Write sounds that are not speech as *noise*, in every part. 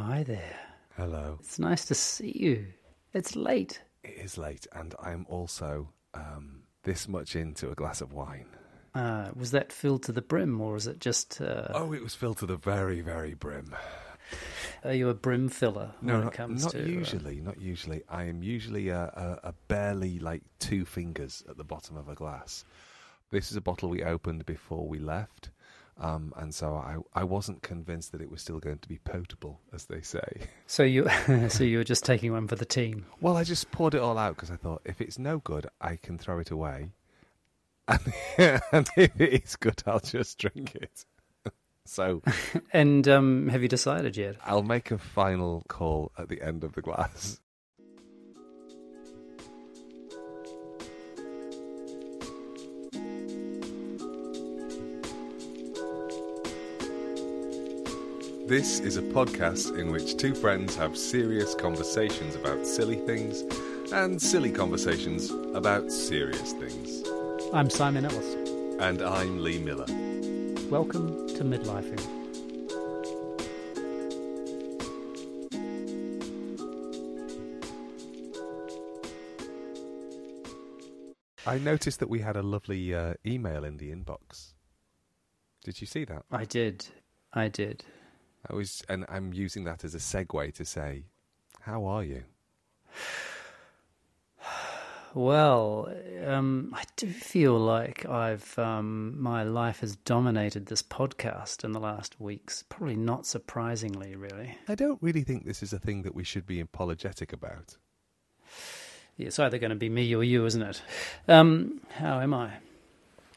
Hi there. Hello. It's nice to see you. It's late. It is late, and I'm also um, this much into a glass of wine. Uh, was that filled to the brim, or is it just? Uh, Oh, it was filled to the very, very brim. Are you a brim filler when it not, comes not to? uh, usually. Not usually. I am usually a, a, a barely like two fingers at the bottom of a glass. This is a bottle we opened before we left, um, and so I, I wasn't convinced that it was still going to be potable, as they say. *laughs* so you, *laughs* so you were just taking one for the team. Well, I just poured it all out because I thought if it's no good, I can throw it away. And, *laughs* and if it is good, I'll just drink it. So And um, have you decided yet? I'll make a final call at the end of the glass. This is a podcast in which two friends have serious conversations about silly things and silly conversations about serious things. I'm Simon Ellis. And I'm Lee Miller. Welcome to midlifing. I noticed that we had a lovely uh, email in the inbox. Did you see that? I did. I did. I was, and I'm using that as a segue to say, "How are you?" Well, um, I do feel like I've um, my life has dominated this podcast in the last weeks. Probably not surprisingly, really. I don't really think this is a thing that we should be apologetic about. It's either going to be me or you, isn't it? Um, how am I?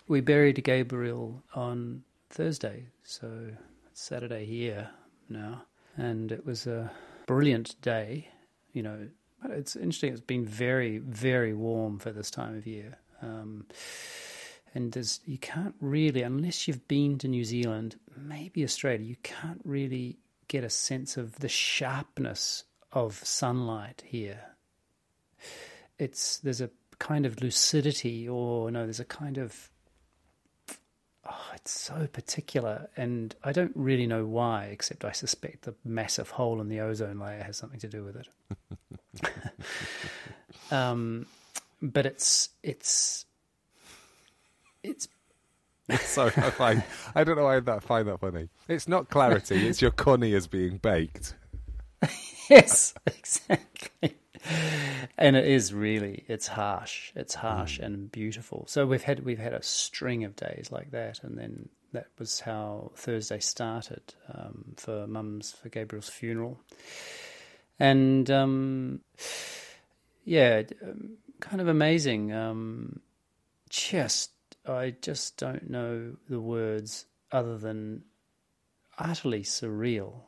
We buried Gabriel on Thursday, so it's Saturday here now, and it was a brilliant day. You know, it's interesting. It's been very, very warm for this time of year, um, and there's you can't really, unless you've been to New Zealand, maybe Australia, you can't really get a sense of the sharpness of sunlight here it's there's a kind of lucidity or no there's a kind of oh it's so particular and i don't really know why except i suspect the massive hole in the ozone layer has something to do with it *laughs* um but it's it's it's *laughs* Sorry, I find I don't know why I find that funny. It's not clarity; it's your *laughs* corneas being baked. yes exactly and it is really it's harsh. It's harsh and beautiful. So we've had we've had a string of days like that. And then that was how thursday started um, for mum's for gabriel's funeral. And um, yeah um, kind of amazing. Um, just i just don't know the words other than utterly surreal.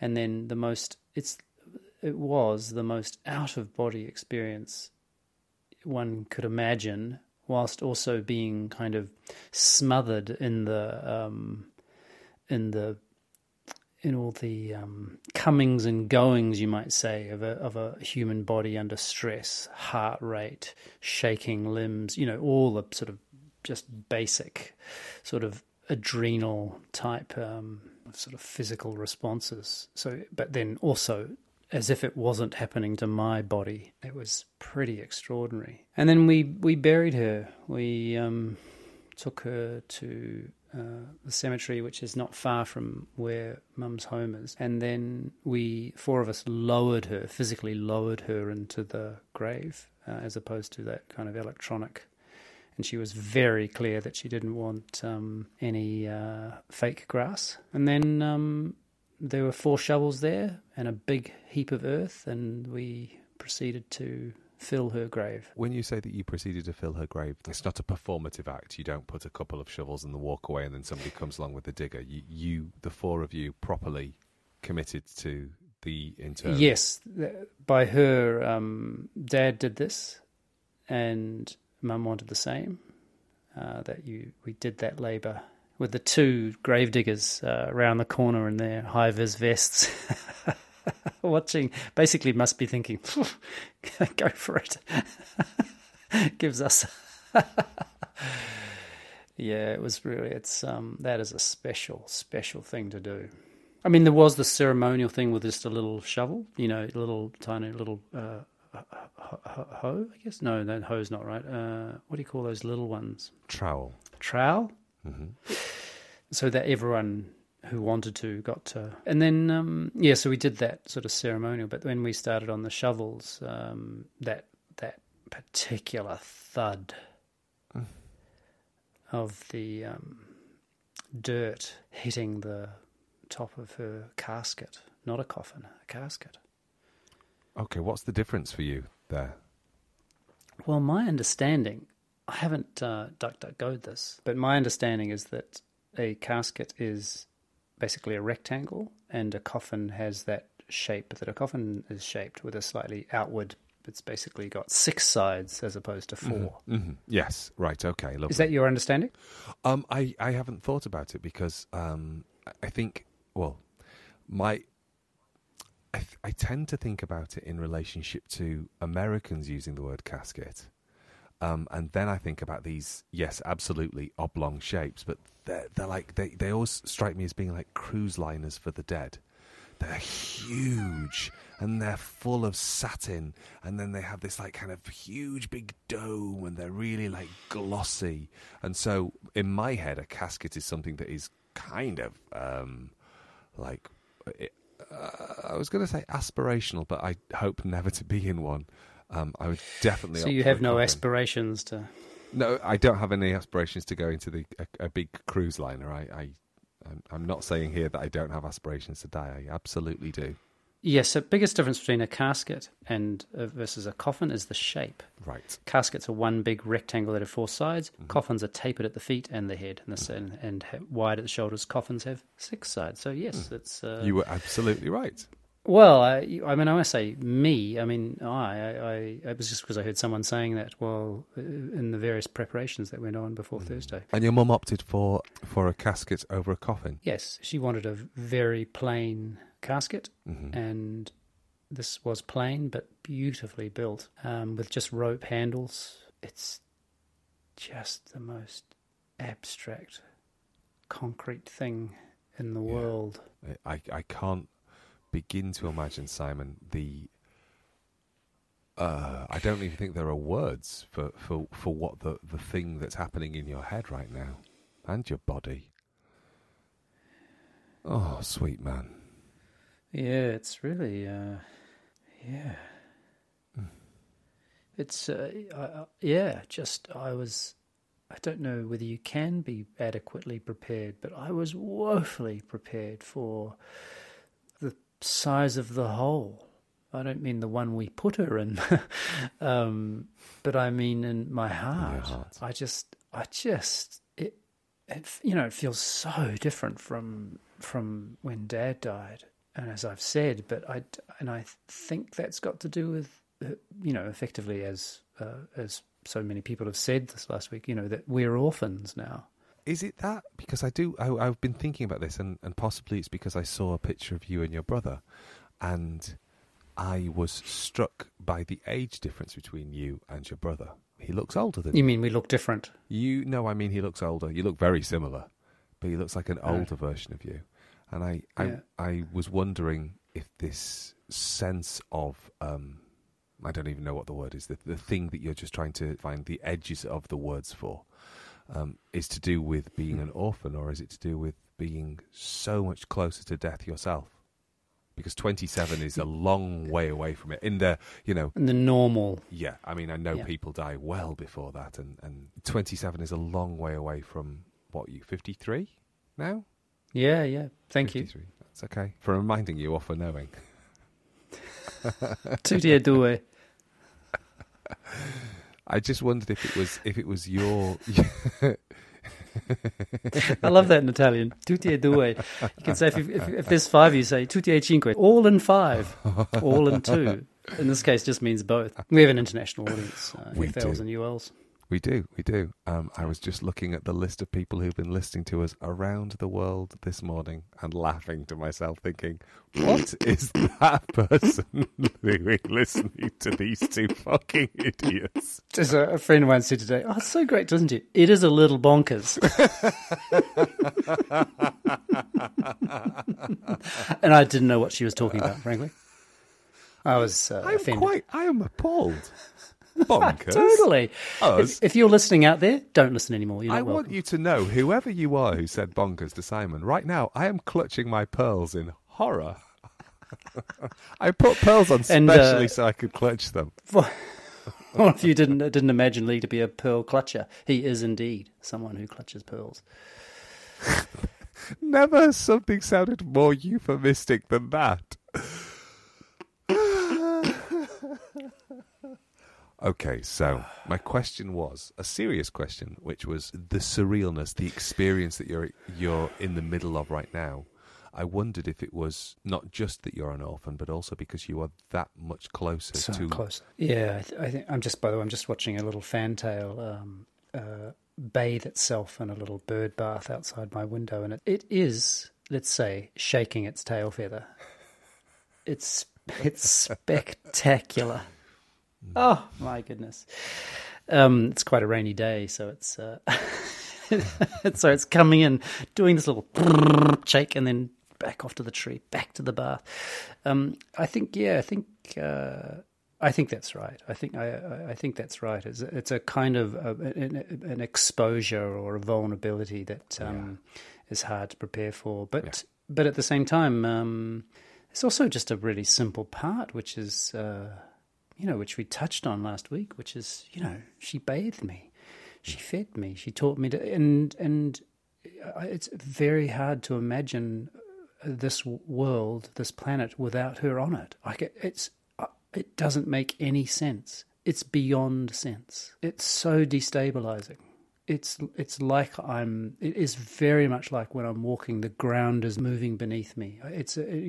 And then the most it's it was the most out of body experience one could imagine, whilst also being kind of smothered in the um, in the in all the um, comings and goings, you might say, of a of a human body under stress, heart rate, shaking limbs, you know, all the sort of just basic sort of adrenal type um, sort of physical responses. So, but then also as if it wasn't happening to my body. It was pretty extraordinary. And then we we buried her. We um, took her to uh, the cemetery, which is not far from where Mum's home is. And then we four of us lowered her, physically lowered her into the grave, uh, as opposed to that kind of electronic. And she was very clear that she didn't want um, any uh, fake grass. And then um, there were four shovels there and a big heap of earth, and we proceeded to fill her grave. When you say that you proceeded to fill her grave, it's not a performative act. You don't put a couple of shovels and then walk away, and then somebody comes along with the digger. You, you the four of you, properly committed to the interment. Yes, by her, um, dad did this, and mum wanted the same. Uh, that you we did that labour with the two gravediggers uh, around the corner in their high vis vests, *laughs* watching. Basically, must be thinking, *laughs* "Go for it." *laughs* Gives us. yeah, it was really. It's um that is a special, special thing to do. I mean, there was the ceremonial thing with just a little shovel, you know, a little tiny little uh, ho- ho- hoe, I guess. No, that hoe's not right. Uh, what do you call those little ones? Trowel. Trowel. hmm So that everyone who wanted to got to. And then, um, yeah, so we did that sort of ceremonial. But when we started on the shovels, um, that that particular thud Mm. of the um, dirt hitting the top of her casket, not a coffin, a casket. Okay, what's the difference for you there? Well, my understanding, I haven't uh, duck duck goed this, but my understanding is that a casket is basically a rectangle, and a coffin has that shape that a coffin is shaped with a slightly outward. It's basically got six sides as opposed to 4 hmm Yes, right. Okay, lovely. Is that your understanding? Um, I, I haven't thought about it because um, I- I think well, my I, th- I tend to think about it in relationship to Americans using the word casket, um, and then I think about these yes, absolutely oblong shapes, but they're they're like they they always strike me as being like cruise liners for the dead. They're huge and they're full of satin, and then they have this like kind of huge big dome, and they're really like glossy. And so, in my head, a casket is something that is kind of um, like it, uh, I was going to say aspirational, but I hope never to be in one. Um, I would definitely. So you have no coffin. aspirations to. No, I don't have any aspirations to go into the a, a big cruise liner. I, I, I'm, not saying here that I don't have aspirations to die. I absolutely do. Yes, the biggest difference between a casket and uh, versus a coffin is the shape. Right. Caskets are one big rectangle that have four sides. Mm-hmm. Coffins are tapered at the feet and the head, and, the, and, and ha- wide at the shoulders. Coffins have six sides. So yes, it's uh, Mm. You were absolutely right. Well. I, I mean, I must say me. I mean, I, I, I. It was just because I heard someone saying that. Well, uh, in the various preparations that went on before Thursday. And your mum opted for for a casket over a coffin. Yes, she wanted a very plain casket, hmm and this was plain but beautifully built um, with just rope handles. It's just the most abstract, concrete thing in the Yeah. world. I, I can't begin to imagine Simon the. Uh, I don't even think there are words for, for, for what the, the thing that's happening in your head right now and your body. Oh, sweet man. Yeah, it's really, uh, yeah. It's, uh, I, yeah, just, I was, I don't know whether you can be adequately prepared, but I was woefully prepared for size of the hole. I don't mean the one we put her in, *laughs* um, but I mean in my heart. heart. I just, I just, it, it, you know, it feels so different from from when Dad died, and as I've said, but I and I think that's got to do with, uh, you know, effectively as uh, as so many people have said this last week, you know, that we're orphans now. Is it that? Because I do. I, I've been thinking about this, and, and possibly it's because I saw a picture of you and your brother, and I was struck by the age difference between you and your brother. He looks older than You You mean we look different? you. No, I mean he looks older. You look very similar, but he looks like an older version of you. And I, I, I was wondering if this sense of, um, I don't even know what the word is, the, the thing that you're just trying to find the edges of the words for, um, is to do with being an orphan, or is it to do with being so much closer to death yourself? Because 27 is a long way away from it. In the, you know, in the normal, yeah, I mean, I know Yeah. people die well before that, and, and 27 is a long way away from what you 53 now. yeah, yeah. Thank you. 53. That's okay for reminding you or for knowing. Tutti e due. I just wondered if it was if it was your. *laughs* I love that in Italian. Tutti e due. You can say if, if, if there's five, you say tutti e cinque. All in five. All in two. In this case, just means both. We have an international audience. Uh, We FLs do. and ULs. We do, we do. Um, I was just looking at the list of people who've been listening to us around the world this morning and laughing to myself, thinking, "What *laughs* is that person doing listening to these two fucking idiots?" There's a, a friend of mine said today, "Oh, it's so great, doesn't it? It is a little bonkers." *laughs* and I didn't know what she was talking about, frankly. I was uh, I'm offended. quite, I am appalled. Bonkers. Totally. If, if you're listening out there, don't listen anymore. I welcome. want you to know, whoever you are who said bonkers to Simon, right now I am clutching my pearls in horror. *laughs* I put pearls on And, specially uh, so I could clutch them. *laughs* Well, if you didn't didn't imagine Lee to be a pearl clutcher, he is indeed someone who clutches pearls. *laughs* Never something sounded more euphemistic than that. Okay, so my question was a serious question, which was the surrealness, the experience that you're you're in the middle of right now. I wondered if it was not just that you're an orphan, but also because you are that much closer So to close. Yeah, I, th- I think I'm just. By the way, I'm just watching a little fantail um, uh, bathe itself in a little bird bath outside my window, and it, it is, let's say, shaking its tail feather. It's it's spectacular. Oh my goodness! Um, it's quite a rainy day, so it's uh, *laughs* so it's coming in, doing this little *laughs* shake, and then back off to the tree, back to the bath. Um, I think, yeah, I think, uh, I think that's right. I think I, I- think that's right. It's, a- it's a kind of uh an, an exposure or a vulnerability that um, is hard to prepare for, but Yeah. but at the same time, um, it's also just a really simple part, which is. Uh, you know, which we touched on last week, which is, you know, she bathed me, she fed me, she taught me to, and and it's very hard to imagine this world, this planet, without her on it. Like it, it's, uh, it doesn't make any sense. It's beyond sense. It's so destabilizing. It's it's like I'm. It is very much like when I'm walking, the ground is moving beneath me. It's uh,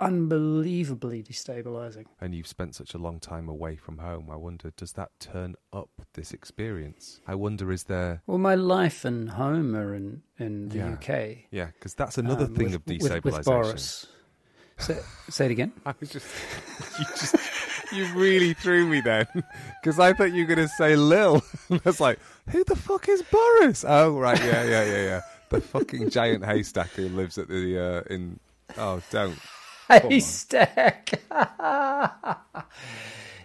unbelievably destabilizing. and you've spent such a long time away from home. I wonder, does that turn up this experience? I wonder, is there Well, my life and home are in, in the Yeah. UK. Yeah, because that's another um, thing with, of with- destabilization. With, Boris. Say, say it again. *laughs* I was just, you just, you really threw me then, because I thought you were going to say Lil. *laughs* I was like, who the fuck is Boris? Oh, right, yeah, yeah, yeah, yeah. The fucking giant haystack who lives at the uh, in. Oh, don't. Haystack. *laughs*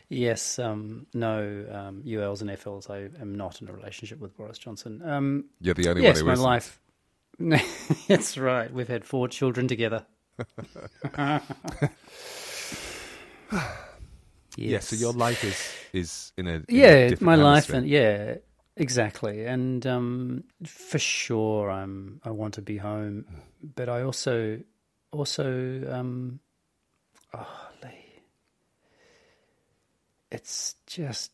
yes, um, no um, ULs and FLs. I am not in a relationship with Boris Johnson. Um, You're the only yes, one who my isn't. life. *laughs* That's right. We've had four children together. *laughs* Yeah, so your life is is in a in a yeah, different my life and yeah, exactly. And um, for sure, I'm I want to be home, but I also also um, oh, Lee, it's just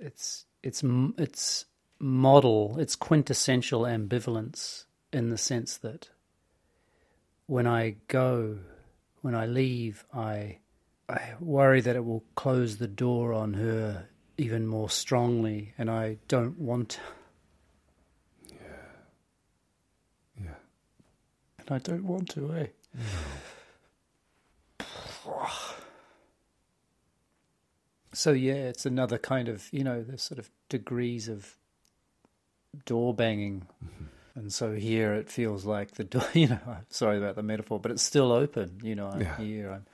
it's it's it's model it's quintessential ambivalence in the sense that when I go, when I leave, I I worry that it will close the door on her even more strongly, and I don't want. Yeah. Yeah. And I don't want to, eh? *sighs* So yeah, it's another kind of you know the sort of degrees of door banging, and so here it feels like the door. *laughs* You know, I'm sorry about the metaphor, but it's still open. You know, I'm Yeah. here. I'm,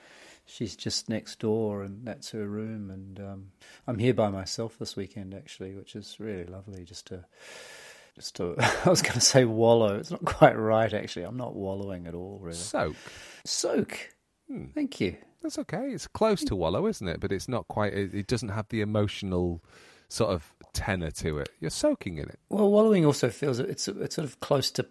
she's just next door, and that's her room. And um, I'm here by myself this weekend, actually, which is really lovely. Just to, just to. *laughs* I was going to say wallow. It's not quite right, actually. I'm not wallowing at all, really. Soak. Soak. Hmm. Thank you. That's okay. It's close to Wallow, isn't it? But it's not quite. It, it doesn't have the emotional sort of tenor to it. You're soaking in it. Well, wallowing also feels it's it's sort of close to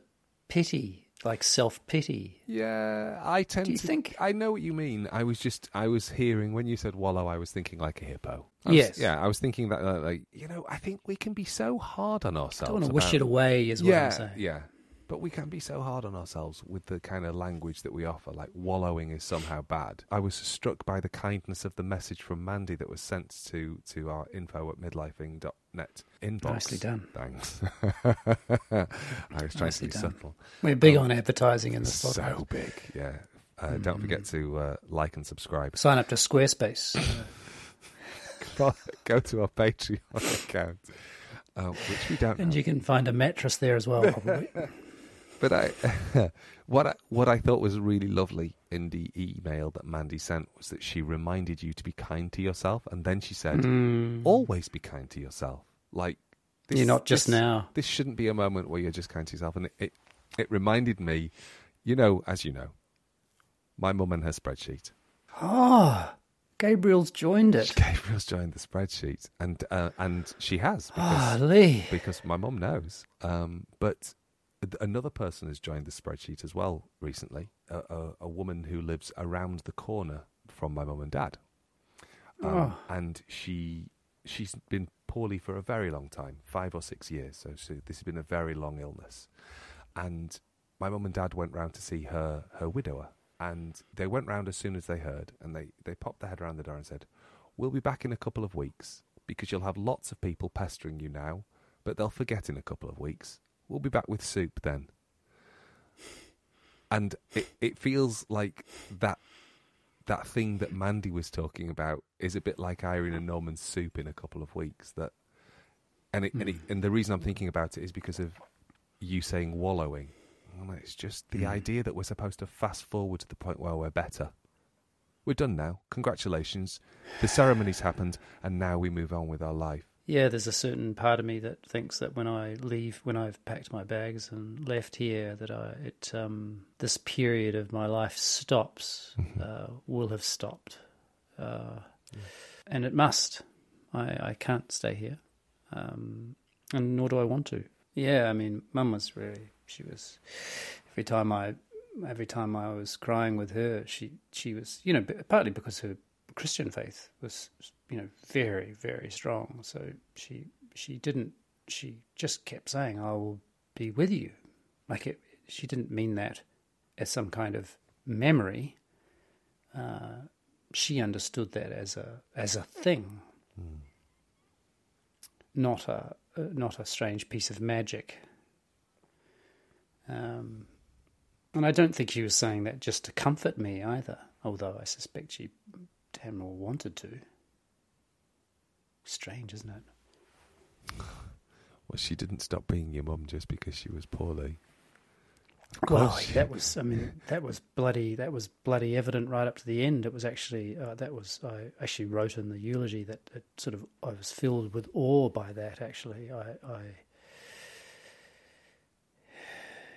pity, like self pity. Yeah, I tend Do you to think- I know what you mean. I was just I was hearing when you said wallow, I was thinking like a hippo. I was- Yes. yeah, I was thinking that like you know I think we can be so hard on ourselves. I don't want to wish it away, is what Yeah, I'm saying. yeah, But we can be so hard on ourselves with the kind of language that we offer, like wallowing is somehow bad. I was struck by the kindness of the message from Mandy that was sent to, to our info at midlifing.net inbox. Nicely done. Thanks. *laughs* I was trying Nicely to be done. subtle. We're big Um, on advertising in this So big, yeah. Uh, Don't forget to uh, like and subscribe. Sign up to Squarespace. *coughs* *coughs* Go to our Patreon *laughs* account, uh, which we don't and you can find a mattress there as well, probably. *laughs* But I, *laughs* what I, what I thought was really lovely in the email that Mandy sent was that she reminded you to be kind to yourself, and then she said, Mm. "Always be kind to yourself." Like this, You're not just this- now. This shouldn't be a moment where you're just kind to yourself, and it, it, it reminded me, you know, as you know, my mum and her spreadsheet. Oh, Gabriel's joined it. *laughs* Gabriel's joined the spreadsheet, and uh, and she has Ah, because Lee. because my mum knows. Um, but another person has joined the spreadsheet as well recently. A, a, a woman who lives around the corner from my mum and dad, um, Oh. and she she's been poorly for a very long time, five or six years. So, so this has been a very long illness, and my mum and dad went round to see her her widower, and they went round as soon as they heard, and they they popped their head around the door and said, "We'll be back in a couple of weeks because you'll have lots of people pestering you now, but they'll forget in a couple of weeks. We'll be back with soup then." And it it feels like that that thing that Mandy was talking about is a bit like Irene and Norman's soup in a couple of weeks. That, and it, and, it, and the reason I'm thinking about it is because of you saying wallowing. Well, It's just the Mm. idea that we're supposed to fast forward to the point where we're better. We're done now. Congratulations. The ceremony's happened, and now we move on with our life. Yeah, there's a certain part of me that thinks that when I leave, when I've packed my bags and left here, that I it um, this period of my life stops, uh, will have stopped, uh, and it must. I, I can't stay here, um, and nor do I want to. Yeah, I mean, Mum was really she was every time I every time I was crying with her, she she was you know partly because her Christian faith was you know very very strong. So she she didn't she just kept saying I will be with you, like it. She didn't mean that as some kind of memory. Uh, she understood that as a as a thing, not a uh, not a strange piece of magic. Um, and I don't think she was saying that just to comfort me either, although I suspect she damn well wanted to. Strange, isn't it? Well, she didn't stop being your mum just because she was poorly. Well, course. that was, I mean, that was bloody, that was bloody evident right up to the end. It was actually, uh, that was, I actually wrote in the eulogy that it sort of, I was filled with awe by that, actually. I, I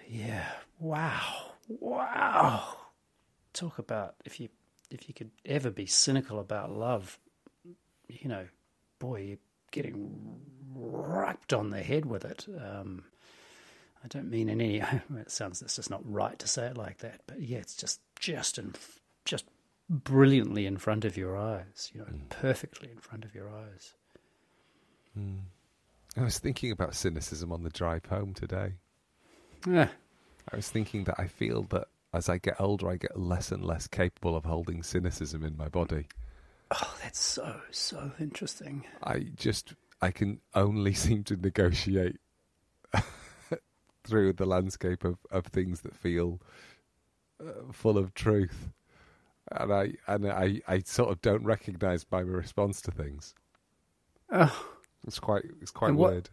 yeah, wow, wow. Talk about, if you, if you could ever be cynical about love, you know, boy, you're getting rapped on the head with it. Um, I don't mean in any. *laughs* It sounds it's just not right to say it like that, but yeah, it's just just in, just brilliantly in front of your eyes. You know, perfectly in front of your eyes. I was thinking about cynicism on the drive home today. Yeah, I was thinking that I feel that as I get older, I get less and less capable of holding cynicism in my body. Oh, that's so so interesting. I just, I can only *laughs* seem to negotiate *laughs* through the landscape of, of things that feel uh, full of truth. And I and I, I sort of don't recognise my response to things. Oh, It's quite it's quite And what- weird.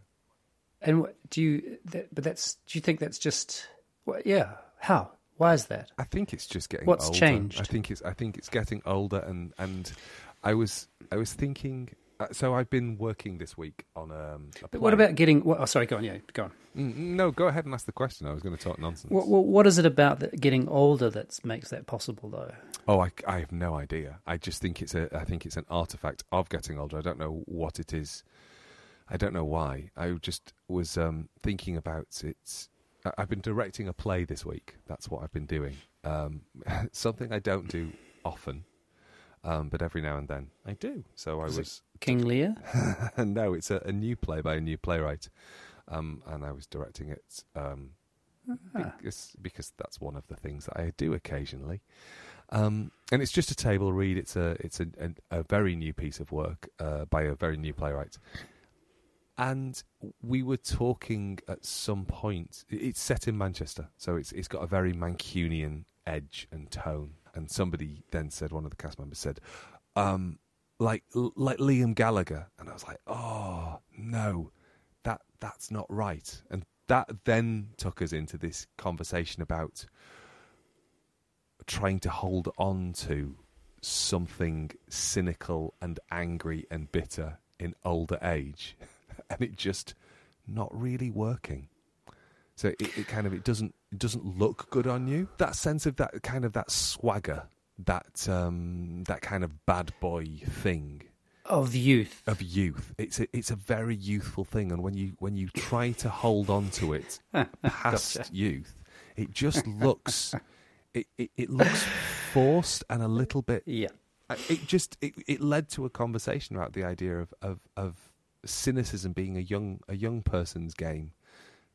and what do you? That, but that's. Do you think that's just? Well, yeah. How? Why is that? I think it's just getting What's older. changed? I think it's I think it's getting older and and I was I was thinking uh, so I've been working this week on um a But what about getting? What, oh, sorry. Go on. Yeah, go on. Mm, no go ahead and ask the question I was going to talk nonsense What, what, what is it about that getting older that makes that possible, though? oh I, I have no idea I just think it's a I think it's an artifact of getting older I don't know what it is I don't know why I just was um thinking about it I've been directing a play this week that's what I've been doing um *laughs* something I don't do often um but every now and then I do so I Is was King *laughs* Lear. *laughs* no, it's a, a new play by a new playwright, um, and I was directing it um, Ah. because because that's one of the things that I do occasionally. Um, and it's just a table read. It's a it's a, a, a very new piece of work uh, by a very new playwright. And we were talking at some point. It's set in Manchester, so it's it's got a very Mancunian edge and tone. And somebody then said, one of the cast members said, um, like like Liam Gallagher, and I was like, oh no, that that's not right. And that then took us into this conversation about trying to hold on to something cynical and angry and bitter in older age, *laughs* and it just not really working. So it, it kind of it doesn't it doesn't look good on you. That sense of that kind of that swagger, that um, that kind of bad boy thing Of youth. of youth. It's a it's a very youthful thing, and when you when you try to hold on to it *laughs* past Gotcha. youth, it just looks *laughs* it, it, it looks forced and a little bit. Yeah. It just it, it led to a conversation about the idea of, of of cynicism being a young a young person's game.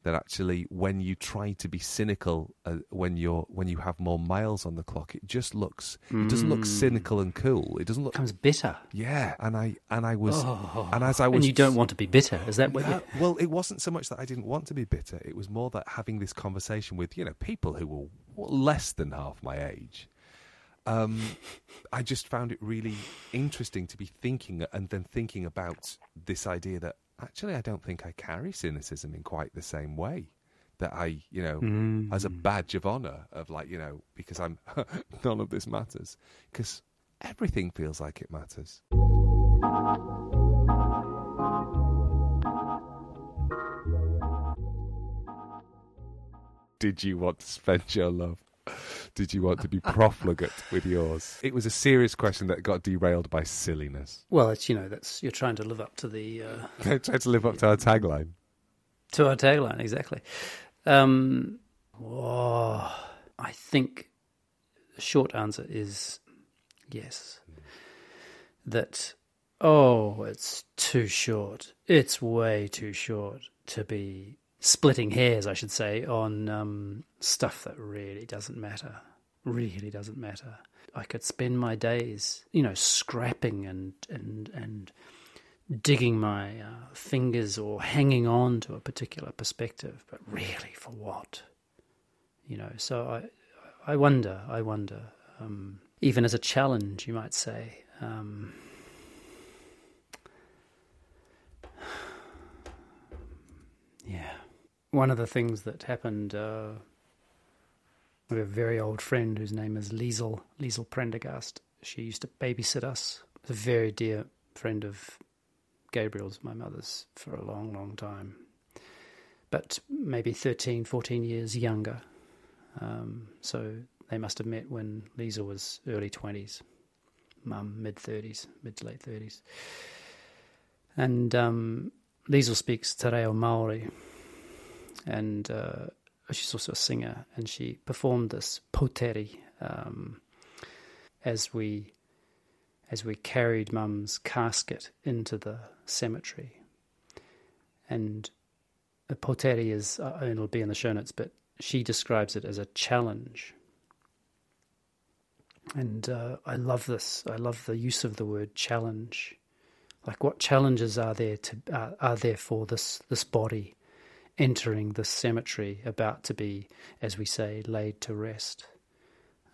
That actually, when you try to be cynical, uh, when you're when you have more miles on the clock, it just looks it doesn't look Mm. cynical and cool. It doesn't look Becomes bitter. yeah, and I and I was Oh. and as I was and you don't want to be bitter. Is that what No, you well, it wasn't so much that I didn't want to be bitter. It was more that having this conversation with you know people who were less than half my age. Um, I just found it really interesting to be thinking and then thinking about this idea that actually I don't think I carry cynicism in quite the same way. That I, you know, Mm. as a badge of honor of like you know because I'm *laughs* none of this matters because everything feels like it matters. Did you want to spend your love? Did you want to be profligate with yours? *laughs* It was a serious question that got derailed by silliness. Well, it's you know that's you're trying to live up to the uh, *laughs* I tried to live up to our tagline. to our tagline exactly. Um, oh, I think the short answer is yes. That oh, it's too short. It's way too short to be splitting hairs, I should say, on um, stuff that really doesn't matter. Really doesn't matter. I could spend my days, you know, scrapping and and and digging my uh, fingers or hanging on to a particular perspective, but really for what? You know, so I, I wonder, I wonder, um, even as a challenge, you might say. Um, one of the things that happened. Uh, we have a very old friend whose name is Liesel Liesel Prendergast. She used to babysit us. A very dear friend of Gabriel's, my mother's, for a long, long time. But maybe 13, 14 years younger. Um, so they must have met when Lisa was early 20s, mum mid 30s, mid to late 30s. And um, Liesel speaks Te Reo Maori, and uh, she's also a singer, and she performed this poteri um, as we as we carried Mum's casket into the cemetery. And the poteri is, uh, and it'll be in the show notes, but she describes it as a challenge. And uh, I love this. I love the use of the word challenge. Like, what challenges are there to uh, are there for this this body entering the cemetery, about to be, as we say, laid to rest?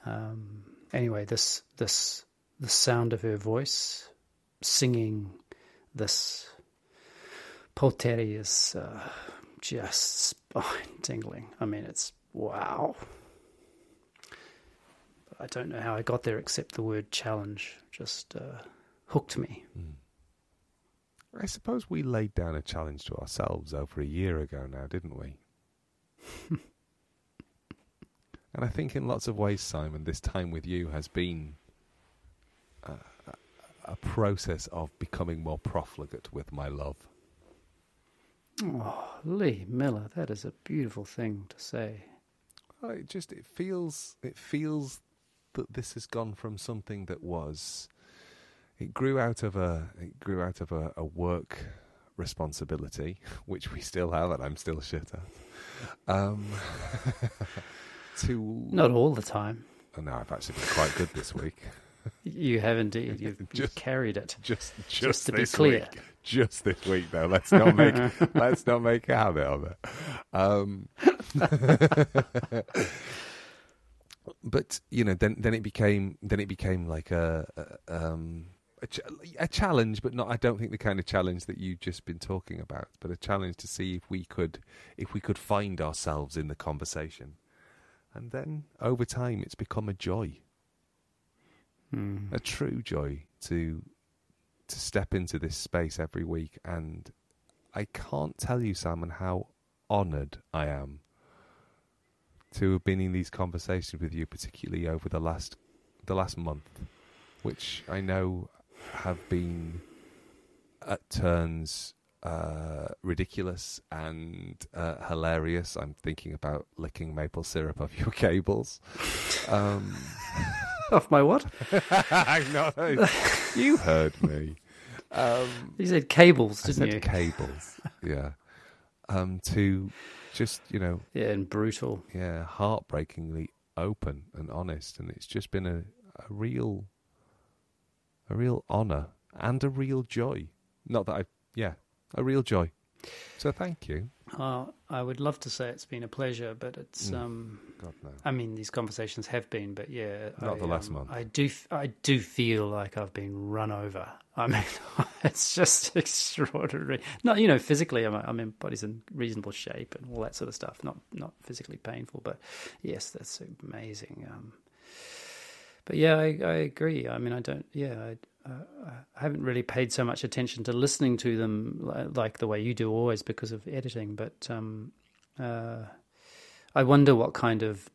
Um, anyway, this this the sound of her voice singing this poteri is uh, just spine tingling. I mean, it's wow. I don't know how I got there except the word challenge just uh, hooked me. I suppose we laid down a challenge to ourselves over a year ago now, didn't we? *laughs* and I think in lots of ways, Simon, this time with you has been a, a, a process of becoming more profligate with my love. Oh, Lee Miller, that is a beautiful thing to say. Well, It just it feels it feels that this has gone from something that was it grew out of a it grew out of a, a work responsibility, *laughs* which we still have, and I'm still shit at. Um, *laughs* to Not all the time. oh, no, I've actually been quite good this week. *laughs* You have indeed. You've, Just- carried it. Just, just, Just to be clear. week. Just this week, though. Let's not make let's not make a habit of it. Um, but you know, then then it became then it became like a, a um a, ch- a challenge, but not. I don't think the kind of challenge that you've just been talking about, but a challenge to see if we could if we could find ourselves in the conversation, and then over time, it's become a joy Mm. a true joy to to step into this space every week and I can't tell you Simon how honored I am to have been in these conversations with you particularly over the last the last month which I know have been at turns uh, ridiculous and uh, hilarious. I'm thinking about licking maple syrup off your cables. Um, *laughs* Off my what? *laughs* I'm not. You heard me. Um, You said cables, didn't said you? cables. Yeah. Um, to just you know, yeah, and brutal. yeah, heartbreakingly open and honest, and it's just been a, a real, a real honor and a real joy. Not that I, yeah, a real joy. So thank you. Uh, I would love to say it's been a pleasure, but it's. Mm. Um, God no. I mean, these conversations have been, but yeah, Not I, the last um, month. I do. I do feel like I've been run over. I mean, *laughs* it's just *laughs* extraordinary. Not you know physically, I'm, I'm in body's in reasonable shape and all that sort of stuff. Not not physically painful, but yes, that's amazing. Um, but yeah, I, I agree. I mean, I don't. Yeah, I, uh, I haven't really paid so much attention to listening to them li- like the way you do always because of editing. But um, uh, I wonder what kind of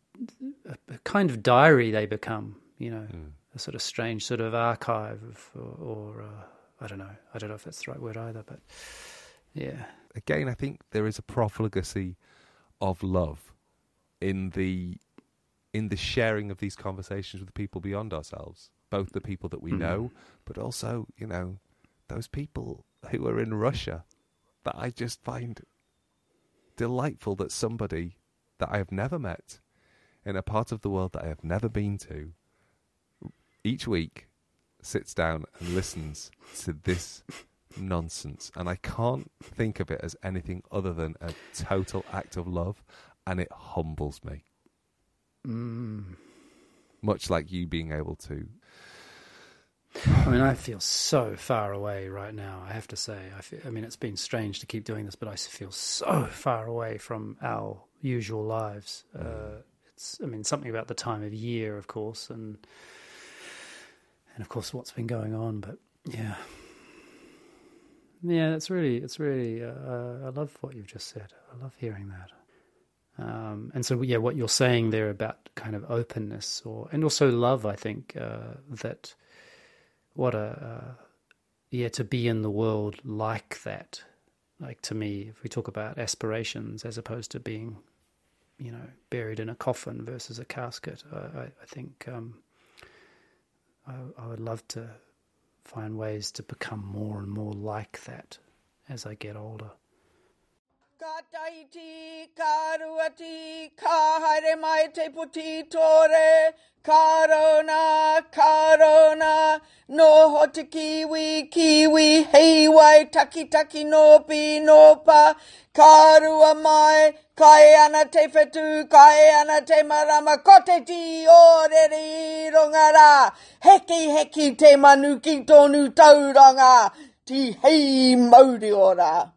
a kind of diary they become. You know, Mm. a sort of strange sort of archive of, or, or uh, I don't know. I don't know if that's the right word either. But yeah, again, I think there is a profligacy of love in the in the sharing of these conversations with people beyond ourselves, both the people that we Mhm. know, but also, you know, those people who are in Russia that I just find delightful that somebody that I have never met in a part of the world that I have never been to each week sits down and listens to this nonsense. And I can't think of it as anything other than a total act of love, and it humbles me. Mm. Much like you being able to. I mean, I feel so far away right now. I have to say. I, feel, I mean, it's been strange to keep doing this, but I feel so far away from our usual lives. Uh, it's, I mean, something about the time of year, of course, and and of course what's been going on. But yeah, yeah, it's really, it's really. Uh, I love what you've just said. I love hearing that. Um, and so, yeah, what you're saying there about kind of openness, or and also love. I think uh, that what a uh, yeah to be in the world like that like to me if we talk about aspirations as opposed to being you know buried in a coffin versus a casket i, I, I think um, I, I would love to find ways to become more and more like that as i get older Ka taiti, ka ruati, ka haere mai te puti tore, ka rona, ka rona, no ho te kiwi, kiwi, hei wai, taki taki no pi no pa, ka rua mai, kai ana te whetu, kai ana te marama, ko te ti o re rongara, heki heki te manu ki tonu tauranga, ti hei mauri ora.